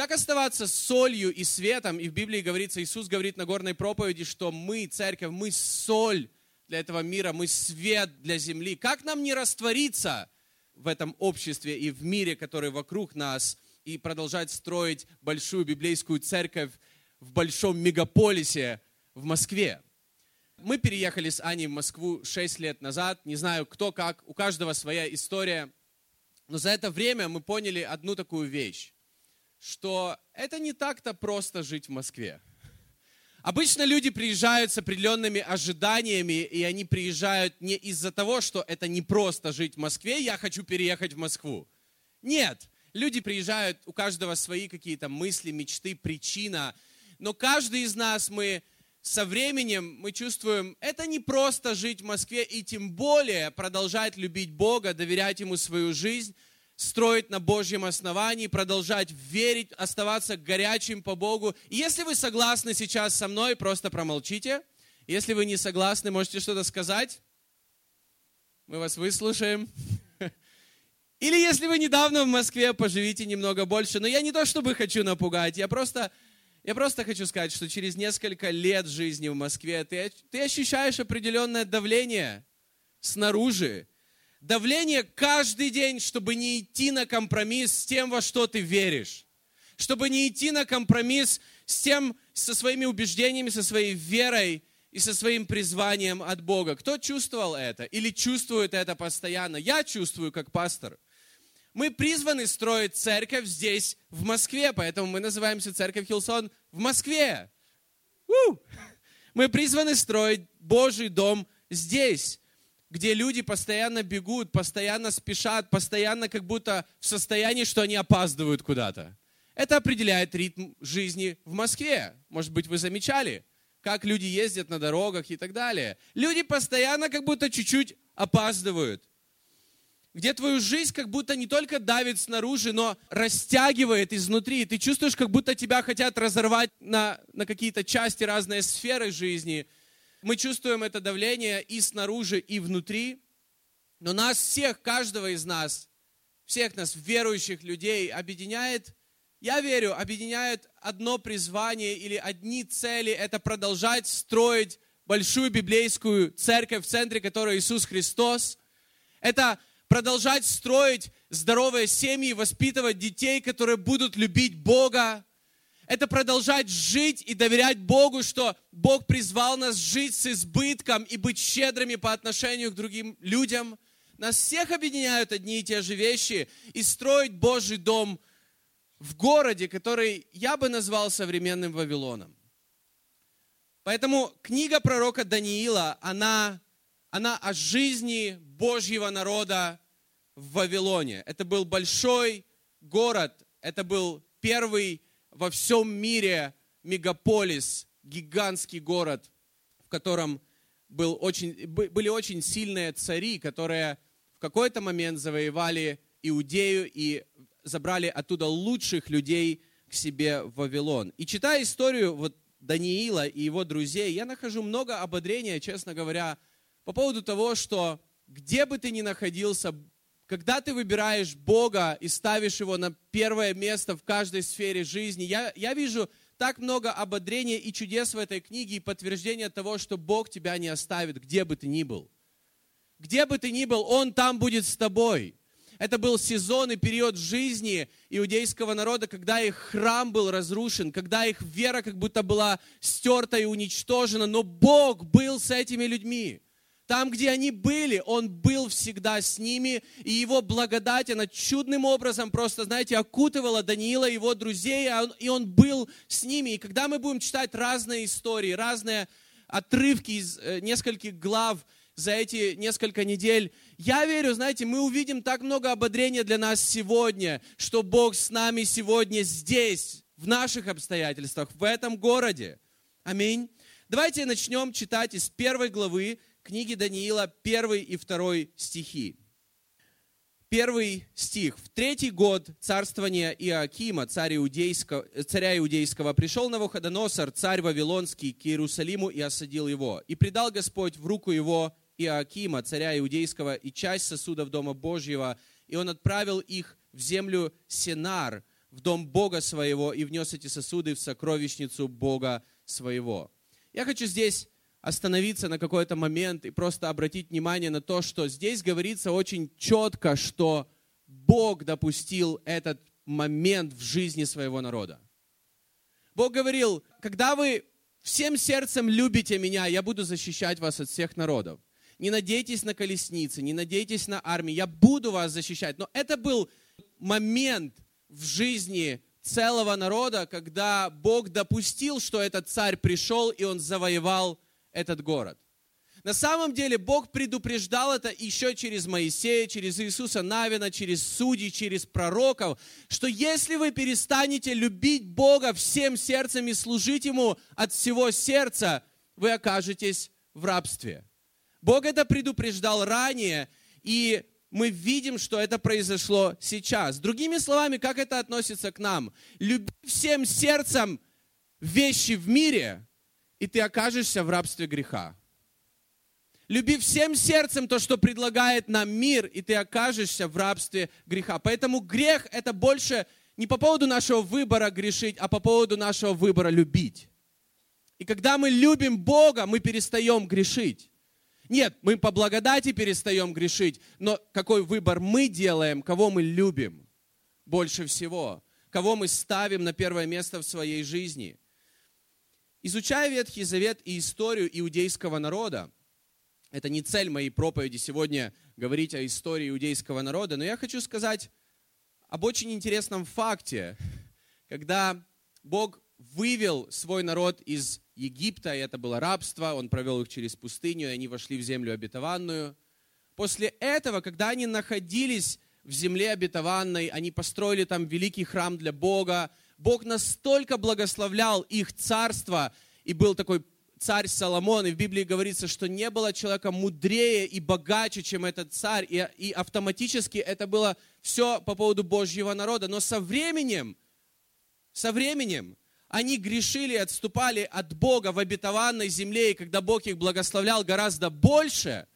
Как оставаться солью и светом? И в Библии говорится, Иисус говорит на горной проповеди, что мы, церковь, мы соль для этого мира, мы свет для земли. Как нам не раствориться в этом обществе и в мире, который вокруг нас, и продолжать строить большую библейскую церковь в большом мегаполисе в Москве? Мы переехали с Аней в Москву 6 лет назад. Не знаю, кто как, у каждого своя история. Но за это время мы поняли одну такую вещь, что это не так-то просто жить в Москве. Обычно люди приезжают с определенными ожиданиями, и они приезжают не из-за того, что это не просто жить в Москве, я хочу переехать в Москву. Нет, люди приезжают, у каждого свои какие-то мысли, мечты, причина. Но каждый из нас, мы со временем, мы чувствуем, это не просто жить в Москве, и тем более продолжать любить Бога, доверять Ему свою жизнь, строить на Божьем основании, продолжать верить, оставаться горячим по Богу. И если вы согласны сейчас со мной, просто промолчите. Если вы не согласны, можете что-то сказать. Мы вас выслушаем. Или если вы недавно в Москве, поживите немного больше. Но я не то чтобы хочу напугать, я просто, я просто хочу сказать, что через несколько лет жизни в Москве ты, ты ощущаешь определенное давление снаружи давление каждый день, чтобы не идти на компромисс с тем, во что ты веришь. Чтобы не идти на компромисс с тем, со своими убеждениями, со своей верой и со своим призванием от Бога. Кто чувствовал это или чувствует это постоянно? Я чувствую как пастор. Мы призваны строить церковь здесь, в Москве, поэтому мы называемся Церковь Хилсон в Москве. У! Мы призваны строить Божий дом здесь где люди постоянно бегут, постоянно спешат, постоянно как будто в состоянии, что они опаздывают куда-то. Это определяет ритм жизни в Москве. Может быть, вы замечали, как люди ездят на дорогах и так далее. Люди постоянно как будто чуть-чуть опаздывают. Где твою жизнь как будто не только давит снаружи, но растягивает изнутри. Ты чувствуешь, как будто тебя хотят разорвать на, на какие-то части, разные сферы жизни – мы чувствуем это давление и снаружи, и внутри. Но нас всех, каждого из нас, всех нас, верующих людей, объединяет, я верю, объединяет одно призвание или одни цели. Это продолжать строить большую библейскую церковь, в центре которой Иисус Христос. Это продолжать строить здоровые семьи, воспитывать детей, которые будут любить Бога, это продолжать жить и доверять Богу, что Бог призвал нас жить с избытком и быть щедрыми по отношению к другим людям. Нас всех объединяют одни и те же вещи. И строить Божий дом в городе, который я бы назвал современным Вавилоном. Поэтому книга пророка Даниила, она, она о жизни Божьего народа в Вавилоне. Это был большой город, это был первый во всем мире мегаполис, гигантский город, в котором был очень, были очень сильные цари, которые в какой-то момент завоевали Иудею и забрали оттуда лучших людей к себе в Вавилон. И читая историю вот Даниила и его друзей, я нахожу много ободрения, честно говоря, по поводу того, что где бы ты ни находился, когда ты выбираешь Бога и ставишь Его на первое место в каждой сфере жизни, я, я вижу так много ободрения и чудес в этой книге и подтверждения того, что Бог тебя не оставит, где бы ты ни был. Где бы ты ни был, Он там будет с тобой. Это был сезон и период жизни иудейского народа, когда их храм был разрушен, когда их вера как будто была стерта и уничтожена, но Бог был с этими людьми. Там, где они были, Он был всегда с ними, и Его благодать, она чудным образом просто, знаете, окутывала Даниила его друзей, а и Он был с ними. И когда мы будем читать разные истории, разные отрывки из э, нескольких глав за эти несколько недель, я верю, знаете, мы увидим так много ободрения для нас сегодня, что Бог с нами сегодня здесь, в наших обстоятельствах, в этом городе. Аминь. Давайте начнем читать из первой главы книги Даниила, первый и второй стихи. Первый стих. В третий год царствования Иоакима, царя иудейского, царя иудейского, пришел Навуходоносор, царь Вавилонский, к Иерусалиму и осадил его. И предал Господь в руку его Иоакима, царя иудейского, и часть сосудов Дома Божьего, и он отправил их в землю Сенар, в дом Бога своего и внес эти сосуды в сокровищницу Бога своего. Я хочу здесь остановиться на какой-то момент и просто обратить внимание на то, что здесь говорится очень четко, что Бог допустил этот момент в жизни своего народа. Бог говорил, когда вы всем сердцем любите меня, я буду защищать вас от всех народов. Не надейтесь на колесницы, не надейтесь на армии, я буду вас защищать. Но это был момент в жизни целого народа, когда Бог допустил, что этот царь пришел и он завоевал этот город. На самом деле Бог предупреждал это еще через Моисея, через Иисуса Навина, через судей, через пророков, что если вы перестанете любить Бога всем сердцем и служить Ему от всего сердца, вы окажетесь в рабстве. Бог это предупреждал ранее, и мы видим, что это произошло сейчас. Другими словами, как это относится к нам? Люби всем сердцем вещи в мире, и ты окажешься в рабстве греха. Люби всем сердцем то, что предлагает нам мир, и ты окажешься в рабстве греха. Поэтому грех – это больше не по поводу нашего выбора грешить, а по поводу нашего выбора любить. И когда мы любим Бога, мы перестаем грешить. Нет, мы по благодати перестаем грешить, но какой выбор мы делаем, кого мы любим больше всего, кого мы ставим на первое место в своей жизни. Изучая Ветхий Завет и историю иудейского народа, это не цель моей проповеди сегодня говорить о истории иудейского народа, но я хочу сказать об очень интересном факте, когда Бог вывел свой народ из Египта, и это было рабство, Он провел их через пустыню, и они вошли в землю обетованную. После этого, когда они находились в земле обетованной, они построили там великий храм для Бога, Бог настолько благословлял их царство, и был такой царь Соломон, и в Библии говорится, что не было человека мудрее и богаче, чем этот царь, и, и автоматически это было все по поводу Божьего народа. Но со временем, со временем, они грешили отступали от Бога в обетованной земле, и когда Бог их благословлял гораздо больше,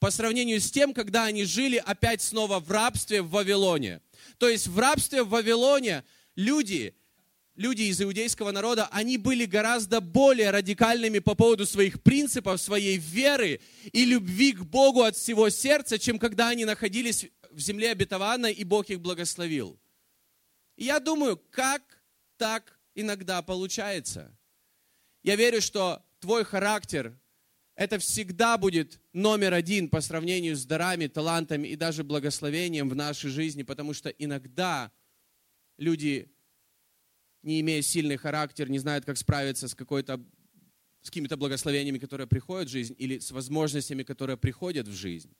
по сравнению с тем, когда они жили опять снова в рабстве в Вавилоне. То есть в рабстве в Вавилоне люди люди из иудейского народа, они были гораздо более радикальными по поводу своих принципов, своей веры и любви к Богу от всего сердца, чем когда они находились в земле обетованной, и Бог их благословил. И я думаю, как так иногда получается? Я верю, что твой характер – это всегда будет номер один по сравнению с дарами, талантами и даже благословением в нашей жизни, потому что иногда люди не имея сильный характер, не знают, как справиться с какой-то с какими-то благословениями, которые приходят в жизнь, или с возможностями, которые приходят в жизнь.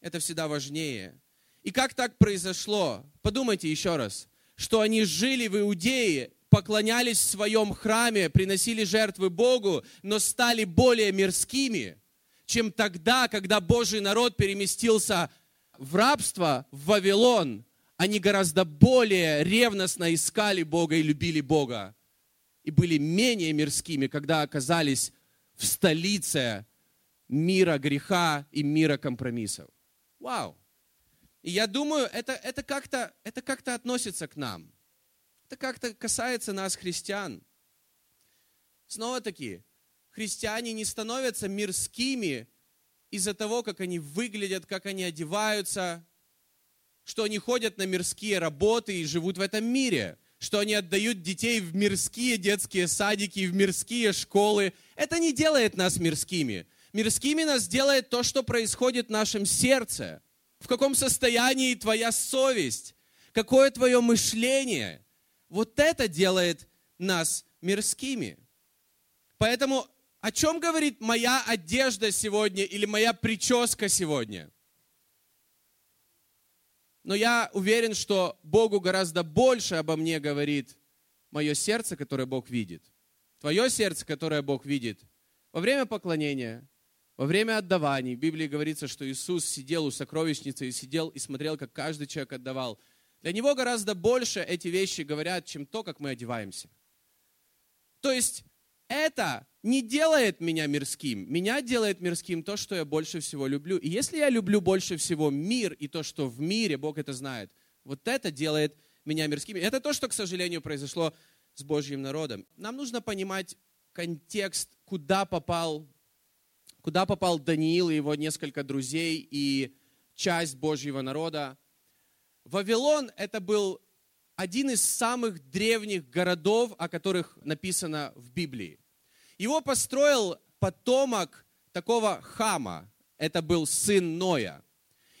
Это всегда важнее. И как так произошло? Подумайте еще раз, что они жили в Иудее, поклонялись в своем храме, приносили жертвы Богу, но стали более мирскими, чем тогда, когда Божий народ переместился в рабство в Вавилон, они гораздо более ревностно искали Бога и любили Бога. И были менее мирскими, когда оказались в столице мира греха и мира компромиссов. Вау! И я думаю, это, это как-то это как относится к нам. Это как-то касается нас, христиан. Снова таки, христиане не становятся мирскими из-за того, как они выглядят, как они одеваются, что они ходят на мирские работы и живут в этом мире, что они отдают детей в мирские детские садики, в мирские школы. Это не делает нас мирскими. Мирскими нас делает то, что происходит в нашем сердце. В каком состоянии твоя совесть, какое твое мышление. Вот это делает нас мирскими. Поэтому о чем говорит моя одежда сегодня или моя прическа сегодня? Но я уверен, что Богу гораздо больше обо мне говорит мое сердце, которое Бог видит. Твое сердце, которое Бог видит. Во время поклонения, во время отдаваний, в Библии говорится, что Иисус сидел у сокровищницы и сидел и смотрел, как каждый человек отдавал. Для Него гораздо больше эти вещи говорят, чем то, как мы одеваемся. То есть это не делает меня мирским. Меня делает мирским то, что я больше всего люблю. И если я люблю больше всего мир и то, что в мире, Бог это знает, вот это делает меня мирскими. Это то, что, к сожалению, произошло с Божьим народом. Нам нужно понимать контекст, куда попал, куда попал Даниил и его несколько друзей и часть Божьего народа. Вавилон – это был один из самых древних городов, о которых написано в Библии. Его построил потомок такого Хама. Это был сын Ноя.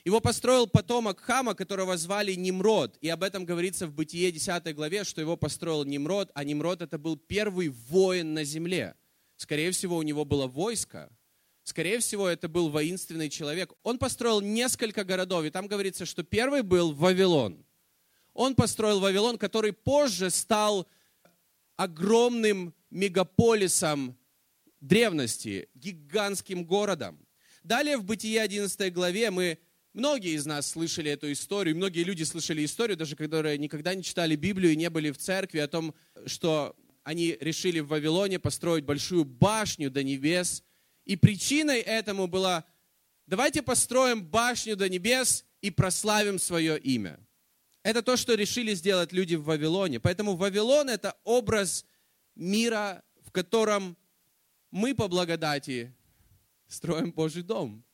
Его построил потомок Хама, которого звали Nimrod. И об этом говорится в Бытие 10 главе, что его построил Nimrod, а Nimrod это был первый воин на земле. Скорее всего, у него было войско. Скорее всего, это был воинственный человек. Он построил несколько городов, и там говорится, что первый был Вавилон. Он построил Вавилон, который позже стал огромным мегаполисом древности, гигантским городом. Далее в Бытие 11 главе мы, многие из нас слышали эту историю, многие люди слышали историю, даже которые никогда не читали Библию и не были в церкви, о том, что они решили в Вавилоне построить большую башню до небес. И причиной этому была, давайте построим башню до небес и прославим свое имя. Это то, что решили сделать люди в Вавилоне. Поэтому Вавилон – это образ мира, в котором мы по благодати строим Божий дом,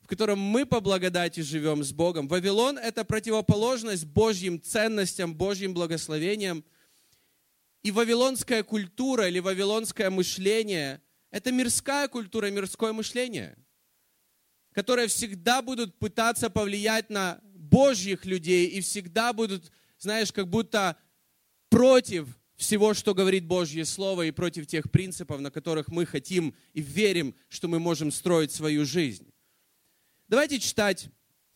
в котором мы по благодати живем с Богом. Вавилон – это противоположность Божьим ценностям, Божьим благословениям. И вавилонская культура или вавилонское мышление – это мирская культура, мирское мышление, которое всегда будут пытаться повлиять на Божьих людей и всегда будут, знаешь, как будто против всего, что говорит Божье Слово, и против тех принципов, на которых мы хотим и верим, что мы можем строить свою жизнь. Давайте читать,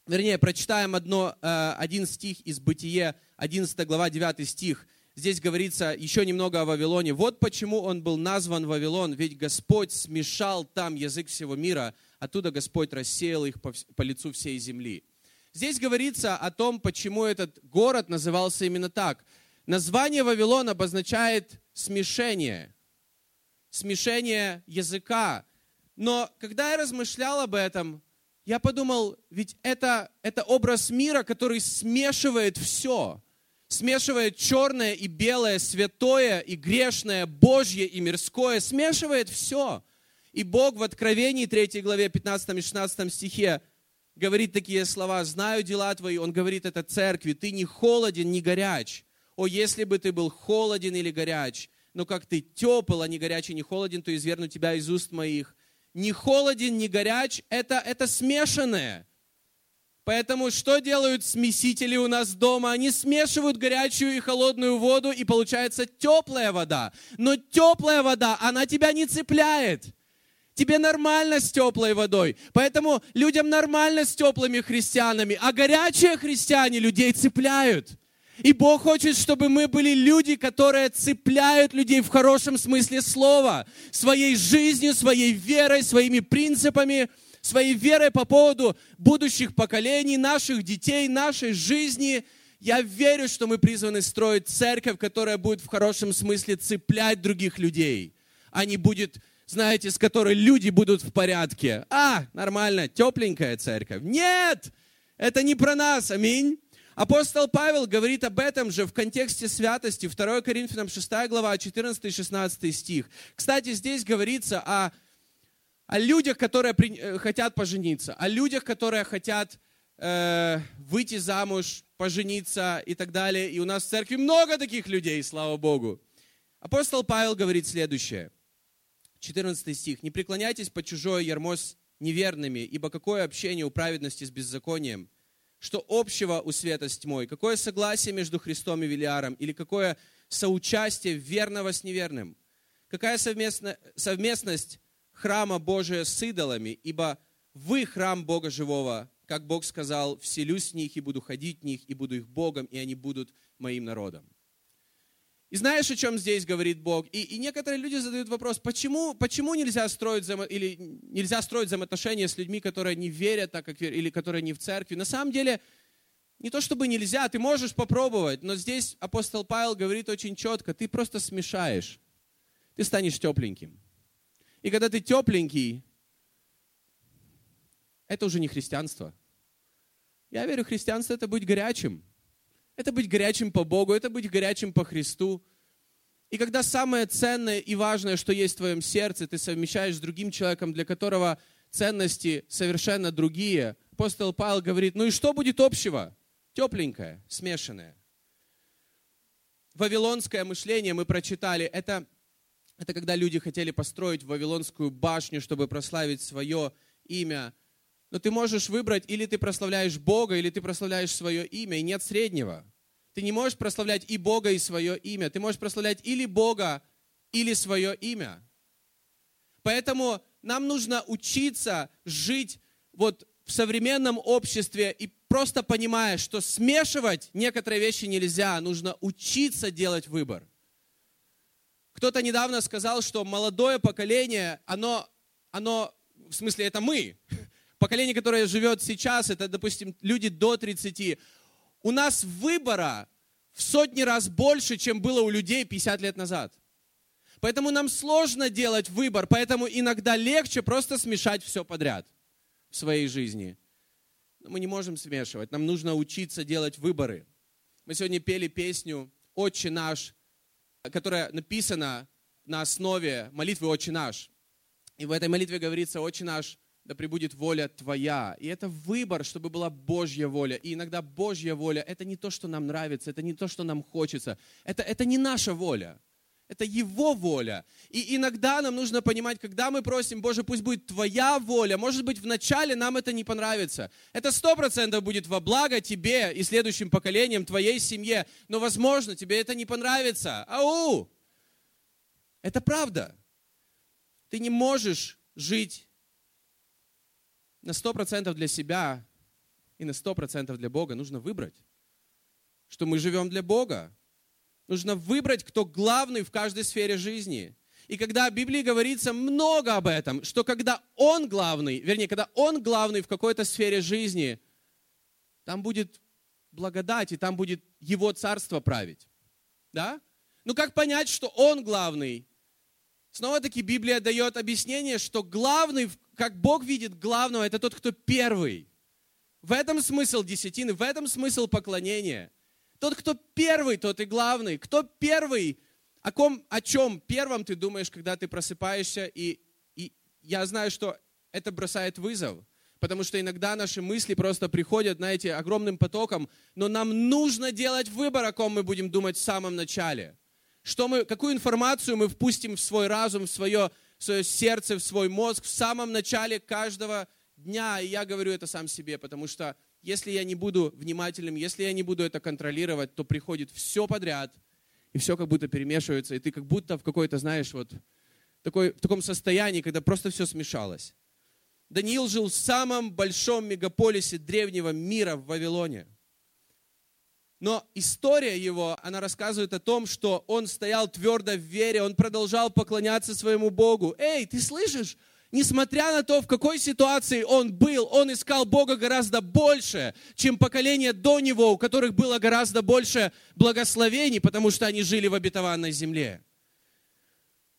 вернее, прочитаем одно, э, один стих из Бытие, 11 глава, 9 стих. Здесь говорится еще немного о Вавилоне. «Вот почему он был назван Вавилон, ведь Господь смешал там язык всего мира, оттуда Господь рассеял их по, по лицу всей земли». Здесь говорится о том, почему этот город назывался именно так. Название Вавилон обозначает смешение, смешение языка. Но когда я размышлял об этом, я подумал, ведь это, это образ мира, который смешивает все. Смешивает черное и белое, святое и грешное, Божье и мирское. Смешивает все. И Бог в Откровении 3 главе 15 и 16 стихе говорит такие слова, «Знаю дела твои», он говорит это церкви, «Ты не холоден, не горяч». О, если бы ты был холоден или горяч, но как ты тепл, а не горячий, не холоден, то изверну тебя из уст моих. Не холоден, не горяч, это, это смешанное. Поэтому что делают смесители у нас дома? Они смешивают горячую и холодную воду, и получается теплая вода. Но теплая вода, она тебя не цепляет. Тебе нормально с теплой водой. Поэтому людям нормально с теплыми христианами. А горячие христиане людей цепляют. И Бог хочет, чтобы мы были люди, которые цепляют людей в хорошем смысле слова. Своей жизнью, своей верой, своими принципами, своей верой по поводу будущих поколений, наших детей, нашей жизни. Я верю, что мы призваны строить церковь, которая будет в хорошем смысле цеплять других людей, а не будет знаете, с которой люди будут в порядке. А, нормально, тепленькая церковь. Нет, это не про нас, аминь. Апостол Павел говорит об этом же в контексте святости, 2 Коринфянам 6 глава, 14-16 стих. Кстати, здесь говорится о, о людях, которые при, э, хотят пожениться, о людях, которые хотят э, выйти замуж, пожениться и так далее. И у нас в церкви много таких людей, слава Богу. Апостол Павел говорит следующее. 14 стих. «Не преклоняйтесь под чужое ярмо с неверными, ибо какое общение у праведности с беззаконием? Что общего у света с тьмой? Какое согласие между Христом и Велиаром? Или какое соучастие верного с неверным? Какая совместность храма Божия с идолами? Ибо вы храм Бога живого, как Бог сказал, вселюсь в них и буду ходить в них, и буду их Богом, и они будут моим народом. И знаешь, о чем здесь говорит Бог? И, и некоторые люди задают вопрос, почему, почему нельзя, строить взаимо, или нельзя строить взаимоотношения с людьми, которые не верят так, как верят, или которые не в церкви. На самом деле, не то чтобы нельзя, ты можешь попробовать, но здесь апостол Павел говорит очень четко, ты просто смешаешь, ты станешь тепленьким. И когда ты тепленький, это уже не христианство. Я верю, христианство это быть горячим. Это быть горячим по Богу, это быть горячим по Христу. И когда самое ценное и важное, что есть в твоем сердце, ты совмещаешь с другим человеком, для которого ценности совершенно другие, апостол Павел говорит, ну и что будет общего? Тепленькое, смешанное. Вавилонское мышление мы прочитали, это, это когда люди хотели построить Вавилонскую башню, чтобы прославить свое имя. Но ты можешь выбрать, или ты прославляешь Бога, или ты прославляешь свое имя, и нет среднего. Ты не можешь прославлять и Бога, и свое имя. Ты можешь прославлять или Бога, или свое имя. Поэтому нам нужно учиться жить вот в современном обществе и просто понимая, что смешивать некоторые вещи нельзя, нужно учиться делать выбор. Кто-то недавно сказал, что молодое поколение, оно, оно, в смысле, это мы, поколение, которое живет сейчас, это, допустим, люди до 30, у нас выбора в сотни раз больше, чем было у людей 50 лет назад. Поэтому нам сложно делать выбор, поэтому иногда легче просто смешать все подряд в своей жизни. Но мы не можем смешивать, нам нужно учиться делать выборы. Мы сегодня пели песню «Отче наш», которая написана на основе молитвы «Отче наш». И в этой молитве говорится «Отче наш, да пребудет воля Твоя». И это выбор, чтобы была Божья воля. И иногда Божья воля – это не то, что нам нравится, это не то, что нам хочется. Это, это не наша воля. Это Его воля. И иногда нам нужно понимать, когда мы просим, Боже, пусть будет Твоя воля, может быть, вначале нам это не понравится. Это сто процентов будет во благо тебе и следующим поколениям, твоей семье. Но, возможно, тебе это не понравится. Ау! Это правда. Ты не можешь жить на сто процентов для себя и на сто процентов для Бога. Нужно выбрать, что мы живем для Бога. Нужно выбрать, кто главный в каждой сфере жизни. И когда в Библии говорится много об этом, что когда Он главный, вернее, когда Он главный в какой-то сфере жизни, там будет благодать, и там будет Его царство править. Да? Ну как понять, что Он главный? Снова-таки Библия дает объяснение, что главный, как Бог видит главного, это тот, кто первый. В этом смысл десятины, в этом смысл поклонения – тот, кто первый, тот и главный. Кто первый? О, ком, о чем первым ты думаешь, когда ты просыпаешься? И, и я знаю, что это бросает вызов. Потому что иногда наши мысли просто приходят, знаете, огромным потоком. Но нам нужно делать выбор, о ком мы будем думать в самом начале. Что мы, какую информацию мы впустим в свой разум, в свое, в свое сердце, в свой мозг в самом начале каждого дня. И я говорю это сам себе, потому что если я не буду внимательным, если я не буду это контролировать, то приходит все подряд, и все как будто перемешивается, и ты как будто в какой-то, знаешь, вот такой, в таком состоянии, когда просто все смешалось. Даниил жил в самом большом мегаполисе древнего мира в Вавилоне. Но история его, она рассказывает о том, что он стоял твердо в вере, он продолжал поклоняться своему Богу. Эй, ты слышишь? несмотря на то, в какой ситуации он был, он искал Бога гораздо больше, чем поколение до него, у которых было гораздо больше благословений, потому что они жили в обетованной земле.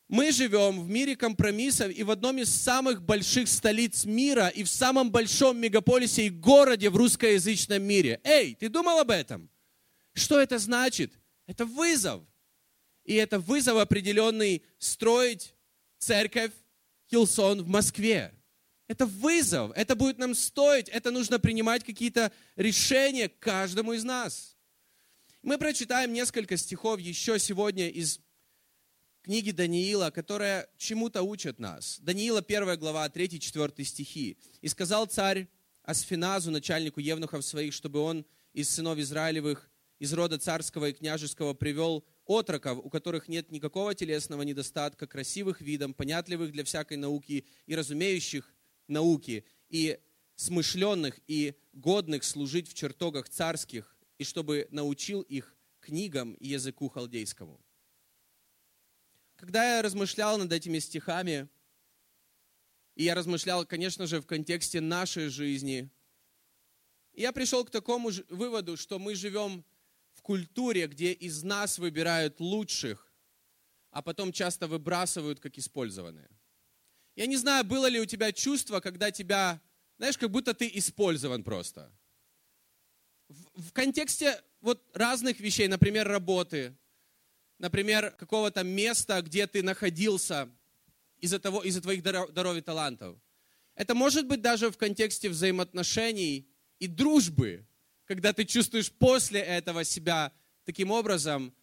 Мы живем в мире компромиссов и в одном из самых больших столиц мира, и в самом большом мегаполисе и городе в русскоязычном мире. Эй, ты думал об этом? Что это значит? Это вызов. И это вызов определенный строить церковь Хилсон в Москве. Это вызов, это будет нам стоить, это нужно принимать какие-то решения каждому из нас. Мы прочитаем несколько стихов еще сегодня из книги Даниила, которая чему-то учат нас. Даниила 1 глава, 3-4 стихи. «И сказал царь Асфиназу, начальнику евнухов своих, чтобы он из сынов Израилевых, из рода царского и княжеского привел отроков, у которых нет никакого телесного недостатка, красивых видом, понятливых для всякой науки и разумеющих науки, и смышленных и годных служить в чертогах царских, и чтобы научил их книгам и языку халдейскому. Когда я размышлял над этими стихами, и я размышлял, конечно же, в контексте нашей жизни, я пришел к такому выводу, что мы живем культуре, где из нас выбирают лучших, а потом часто выбрасывают как использованные. Я не знаю, было ли у тебя чувство, когда тебя, знаешь, как будто ты использован просто. В, в контексте вот разных вещей, например, работы, например, какого-то места, где ты находился из-за, того, из-за твоих даров и талантов. Это может быть даже в контексте взаимоотношений и дружбы, когда ты чувствуешь после этого себя таким образом.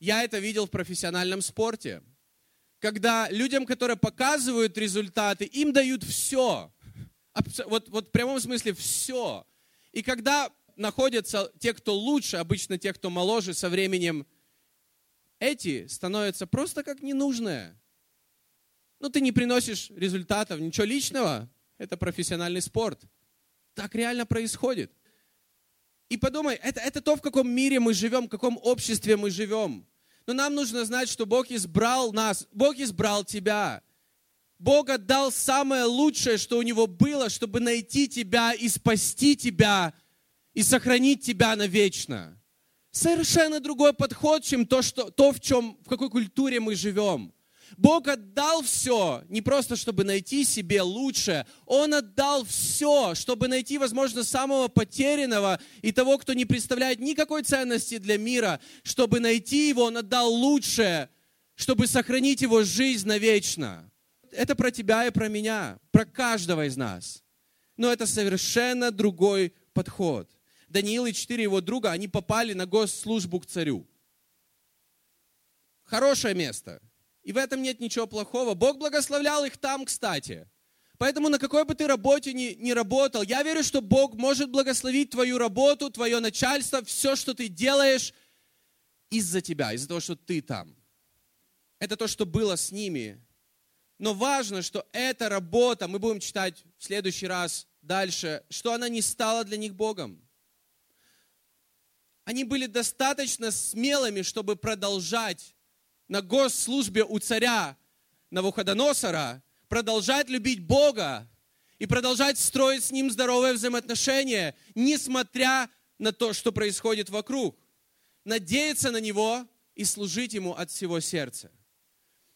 Я это видел в профессиональном спорте. Когда людям, которые показывают результаты, им дают все. Вот, вот в прямом смысле все. И когда находятся те, кто лучше, обычно те, кто моложе, со временем, эти становятся просто как ненужные. Ну, ты не приносишь результатов, ничего личного. Это профессиональный спорт. Так реально происходит. И подумай, это, это то, в каком мире мы живем, в каком обществе мы живем. Но нам нужно знать, что Бог избрал нас, Бог избрал тебя. Бог отдал самое лучшее, что у Него было, чтобы найти тебя и спасти тебя, и сохранить тебя навечно. Совершенно другой подход, чем то, что, то в, чем, в какой культуре мы живем. Бог отдал все, не просто чтобы найти себе лучшее, Он отдал все, чтобы найти, возможно, самого потерянного и того, кто не представляет никакой ценности для мира, чтобы найти его, Он отдал лучшее, чтобы сохранить его жизнь навечно. Это про тебя и про меня, про каждого из нас. Но это совершенно другой подход. Даниил и четыре его друга, они попали на госслужбу к царю. Хорошее место – и в этом нет ничего плохого. Бог благословлял их там, кстати. Поэтому на какой бы ты работе ни, ни работал, я верю, что Бог может благословить твою работу, твое начальство, все, что ты делаешь из-за тебя, из-за того, что ты там. Это то, что было с ними. Но важно, что эта работа, мы будем читать в следующий раз дальше, что она не стала для них Богом. Они были достаточно смелыми, чтобы продолжать на госслужбе у царя Навуходоносора, продолжать любить Бога и продолжать строить с ним здоровые взаимоотношения, несмотря на то, что происходит вокруг. Надеяться на Него и служить Ему от всего сердца.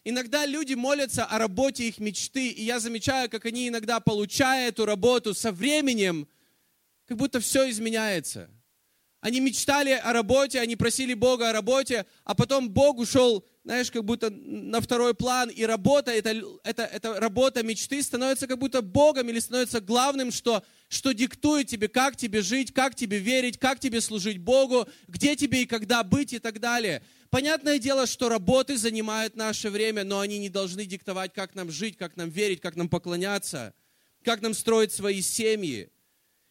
Иногда люди молятся о работе их мечты, и я замечаю, как они иногда, получая эту работу, со временем, как будто все изменяется. Они мечтали о работе, они просили Бога о работе, а потом Бог ушел знаешь, как будто на второй план, и работа, это, это, это работа мечты становится как будто Богом или становится главным, что, что диктует тебе, как тебе жить, как тебе верить, как тебе служить Богу, где тебе и когда быть и так далее. Понятное дело, что работы занимают наше время, но они не должны диктовать, как нам жить, как нам верить, как нам поклоняться, как нам строить свои семьи.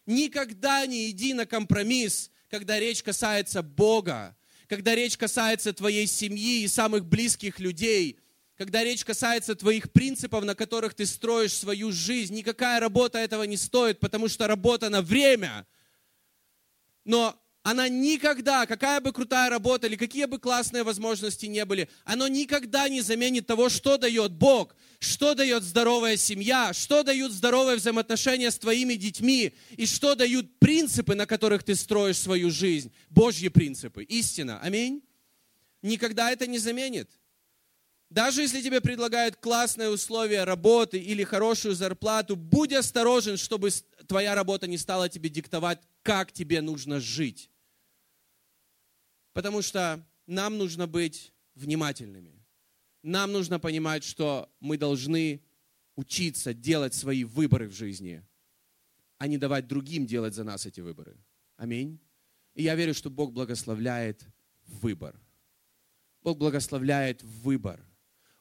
Никогда не иди на компромисс, когда речь касается Бога когда речь касается твоей семьи и самых близких людей, когда речь касается твоих принципов, на которых ты строишь свою жизнь, никакая работа этого не стоит, потому что работа на время. Но она никогда, какая бы крутая работа или какие бы классные возможности не были, оно никогда не заменит того, что дает Бог, что дает здоровая семья, что дают здоровые взаимоотношения с твоими детьми и что дают принципы, на которых ты строишь свою жизнь. Божьи принципы, истина. Аминь. Никогда это не заменит. Даже если тебе предлагают классные условия работы или хорошую зарплату, будь осторожен, чтобы твоя работа не стала тебе диктовать, как тебе нужно жить. Потому что нам нужно быть внимательными. Нам нужно понимать, что мы должны учиться делать свои выборы в жизни, а не давать другим делать за нас эти выборы. Аминь. И я верю, что Бог благословляет выбор. Бог благословляет выбор.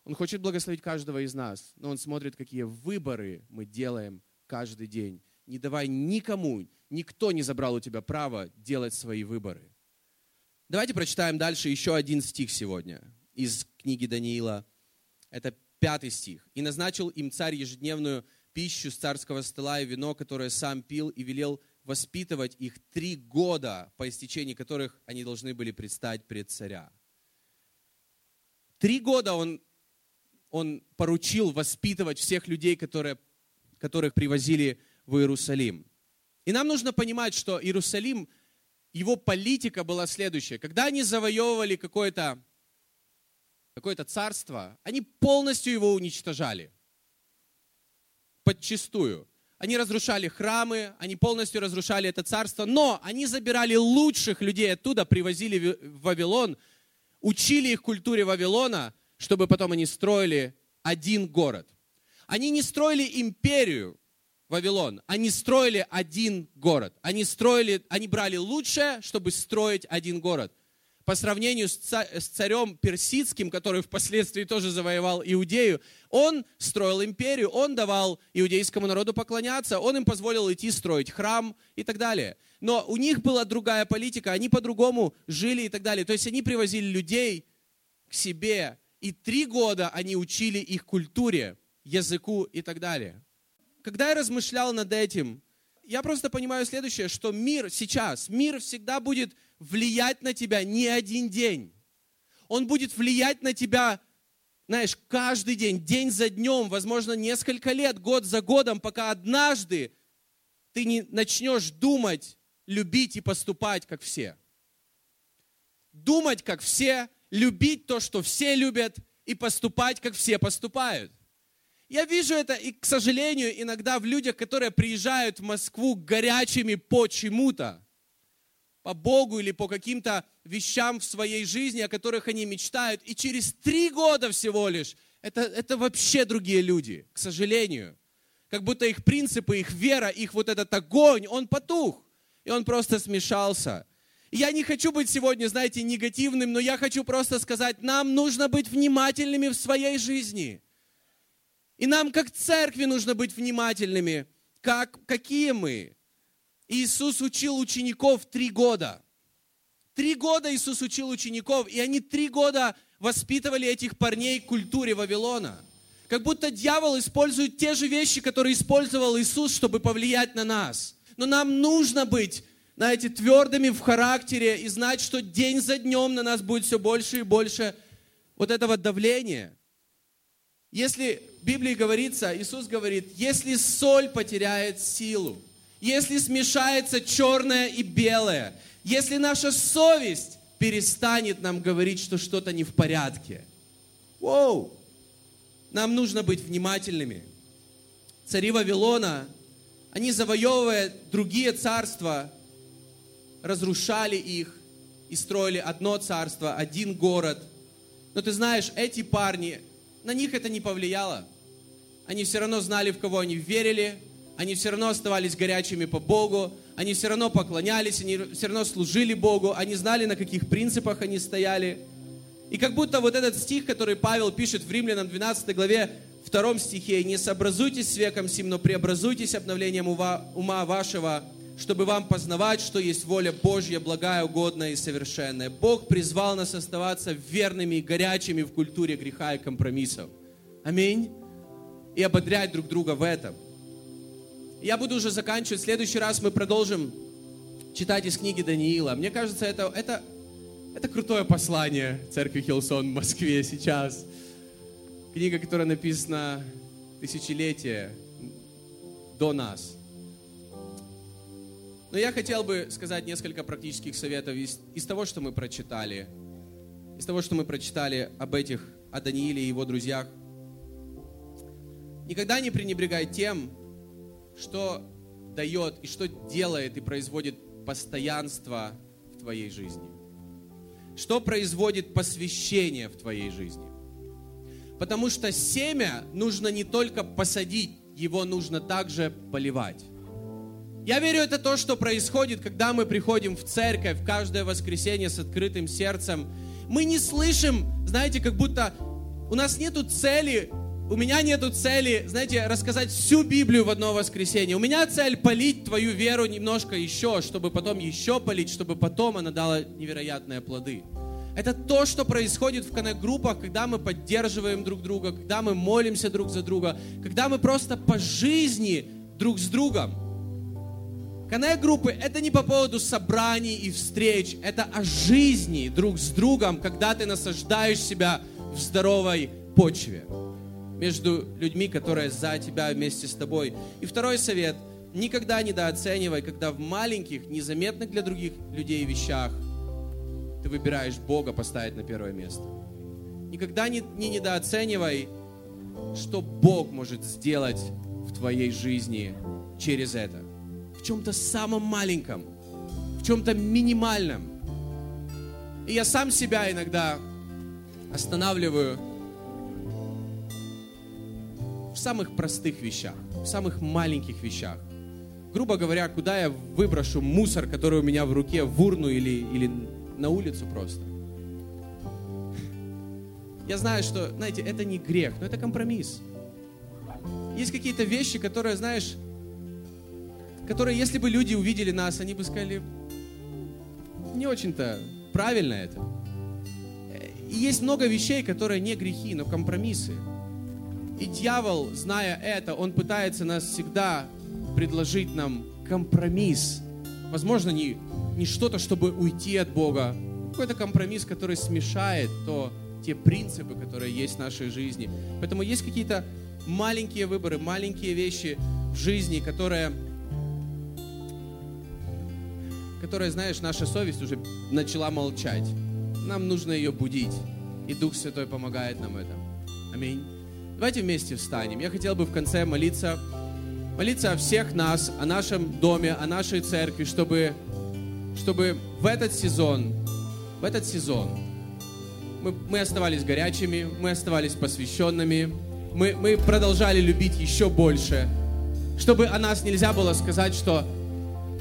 Он хочет благословить каждого из нас, но Он смотрит, какие выборы мы делаем каждый день. Не давай никому, никто не забрал у тебя право делать свои выборы. Давайте прочитаем дальше еще один стих сегодня из книги Даниила. Это пятый стих. «И назначил им царь ежедневную пищу с царского стола и вино, которое сам пил, и велел воспитывать их три года, по истечении которых они должны были предстать пред царя». Три года он, он поручил воспитывать всех людей, которые, которых привозили в Иерусалим. И нам нужно понимать, что Иерусалим – его политика была следующая. Когда они завоевывали какое-то какое царство, они полностью его уничтожали. Подчистую. они разрушали храмы, они полностью разрушали это царство, но они забирали лучших людей оттуда, привозили в Вавилон, учили их культуре Вавилона, чтобы потом они строили один город. Они не строили империю Вавилон, они строили один город. Они строили, они брали лучшее, чтобы строить один город по сравнению с царем персидским, который впоследствии тоже завоевал Иудею, он строил империю, он давал иудейскому народу поклоняться, он им позволил идти строить храм и так далее. Но у них была другая политика, они по-другому жили и так далее. То есть они привозили людей к себе, и три года они учили их культуре, языку и так далее. Когда я размышлял над этим, я просто понимаю следующее, что мир сейчас, мир всегда будет влиять на тебя не один день. Он будет влиять на тебя, знаешь, каждый день, день за днем, возможно, несколько лет, год за годом, пока однажды ты не начнешь думать, любить и поступать, как все. Думать, как все, любить то, что все любят, и поступать, как все поступают. Я вижу это, и, к сожалению, иногда в людях, которые приезжают в Москву горячими почему-то по Богу или по каким-то вещам в своей жизни, о которых они мечтают. И через три года всего лишь это, это вообще другие люди, к сожалению. Как будто их принципы, их вера, их вот этот огонь, он потух. И он просто смешался. Я не хочу быть сегодня, знаете, негативным, но я хочу просто сказать, нам нужно быть внимательными в своей жизни. И нам, как церкви, нужно быть внимательными. Как, какие мы? Иисус учил учеников три года. Три года Иисус учил учеников, и они три года воспитывали этих парней к культуре Вавилона. Как будто дьявол использует те же вещи, которые использовал Иисус, чтобы повлиять на нас. Но нам нужно быть, знаете, твердыми в характере и знать, что день за днем на нас будет все больше и больше вот этого давления. Если в Библии говорится, Иисус говорит, если соль потеряет силу, если смешается черное и белое, если наша совесть перестанет нам говорить, что что-то не в порядке. Воу! Нам нужно быть внимательными. Цари Вавилона, они завоевывая другие царства, разрушали их и строили одно царство, один город. Но ты знаешь, эти парни, на них это не повлияло. Они все равно знали, в кого они верили, они все равно оставались горячими по Богу, они все равно поклонялись, они все равно служили Богу, они знали, на каких принципах они стояли. И как будто вот этот стих, который Павел пишет в Римлянам 12 главе, втором стихе, «Не сообразуйтесь с веком сим, но преобразуйтесь обновлением ума вашего, чтобы вам познавать, что есть воля Божья, благая, угодная и совершенная». Бог призвал нас оставаться верными и горячими в культуре греха и компромиссов. Аминь. И ободрять друг друга в этом. Я буду уже заканчивать. В следующий раз мы продолжим читать из книги Даниила. Мне кажется, это, это, это крутое послание церкви Хилсон в Москве сейчас. Книга, которая написана тысячелетия до нас. Но я хотел бы сказать несколько практических советов из, из того, что мы прочитали. Из того, что мы прочитали об этих, о Данииле и его друзьях. Никогда не пренебрегай тем, что дает и что делает и производит постоянство в твоей жизни? Что производит посвящение в твоей жизни? Потому что семя нужно не только посадить, его нужно также поливать. Я верю, это то, что происходит, когда мы приходим в церковь каждое воскресенье с открытым сердцем. Мы не слышим, знаете, как будто у нас нету цели у меня нету цели, знаете, рассказать всю Библию в одно воскресенье. У меня цель полить твою веру немножко еще, чтобы потом еще полить, чтобы потом она дала невероятные плоды. Это то, что происходит в коннект-группах, когда мы поддерживаем друг друга, когда мы молимся друг за друга, когда мы просто по жизни друг с другом. Коннект-группы – это не по поводу собраний и встреч, это о жизни друг с другом, когда ты насаждаешь себя в здоровой почве между людьми, которые за тебя вместе с тобой. И второй совет. Никогда недооценивай, когда в маленьких, незаметных для других людей вещах ты выбираешь Бога поставить на первое место. Никогда не, не недооценивай, что Бог может сделать в твоей жизни через это. В чем-то самом маленьком, в чем-то минимальном. И я сам себя иногда останавливаю в самых простых вещах, в самых маленьких вещах. Грубо говоря, куда я выброшу мусор, который у меня в руке, в урну или, или на улицу просто. Я знаю, что, знаете, это не грех, но это компромисс. Есть какие-то вещи, которые, знаешь, которые, если бы люди увидели нас, они бы сказали, не очень-то правильно это. И есть много вещей, которые не грехи, но компромиссы. И дьявол, зная это, он пытается нас всегда предложить нам компромисс. Возможно, не, не что-то, чтобы уйти от Бога, какой-то компромисс, который смешает то, те принципы, которые есть в нашей жизни. Поэтому есть какие-то маленькие выборы, маленькие вещи в жизни, которые, которые, знаешь, наша совесть уже начала молчать. Нам нужно ее будить. И Дух Святой помогает нам в этом. Аминь. Давайте вместе встанем. Я хотел бы в конце молиться, молиться о всех нас, о нашем доме, о нашей церкви, чтобы, чтобы в этот сезон, в этот сезон мы, мы оставались горячими, мы оставались посвященными, мы, мы продолжали любить еще больше, чтобы о нас нельзя было сказать, что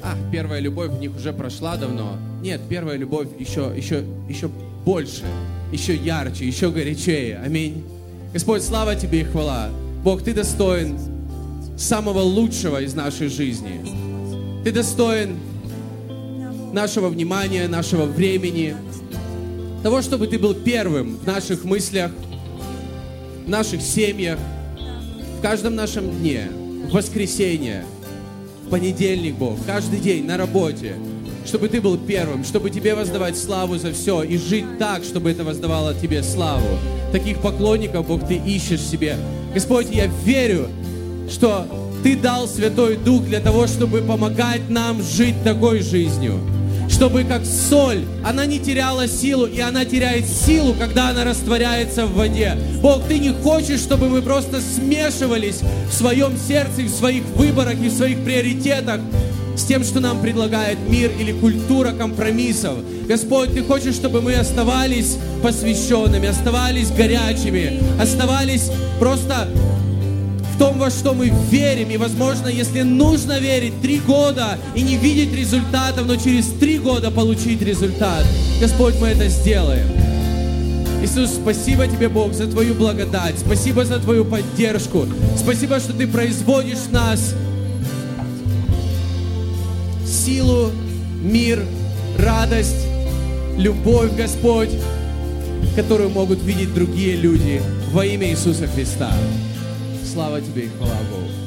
а, первая любовь в них уже прошла давно. Нет, первая любовь еще, еще, еще больше, еще ярче, еще горячее. Аминь. Господь, слава Тебе и хвала. Бог, Ты достоин самого лучшего из нашей жизни. Ты достоин нашего внимания, нашего времени, того, чтобы Ты был первым в наших мыслях, в наших семьях, в каждом нашем дне, в воскресенье, понедельник, Бог, каждый день на работе, чтобы Ты был первым, чтобы Тебе воздавать славу за все и жить так, чтобы это воздавало Тебе славу. Таких поклонников, Бог, Ты ищешь себе. Господь, я верю, что Ты дал Святой Дух для того, чтобы помогать нам жить такой жизнью чтобы как соль, она не теряла силу, и она теряет силу, когда она растворяется в воде. Бог, Ты не хочешь, чтобы мы просто смешивались в своем сердце, в своих выборах и в своих приоритетах с тем, что нам предлагает мир или культура компромиссов. Господь, Ты хочешь, чтобы мы оставались посвященными, оставались горячими, оставались просто том, во что мы верим. И, возможно, если нужно верить три года и не видеть результатов, но через три года получить результат, Господь, мы это сделаем. Иисус, спасибо Тебе, Бог, за Твою благодать. Спасибо за Твою поддержку. Спасибо, что Ты производишь в нас силу, мир, радость, любовь, Господь, которую могут видеть другие люди во имя Иисуса Христа. Слава Тебе и хвала Богу. Аминь.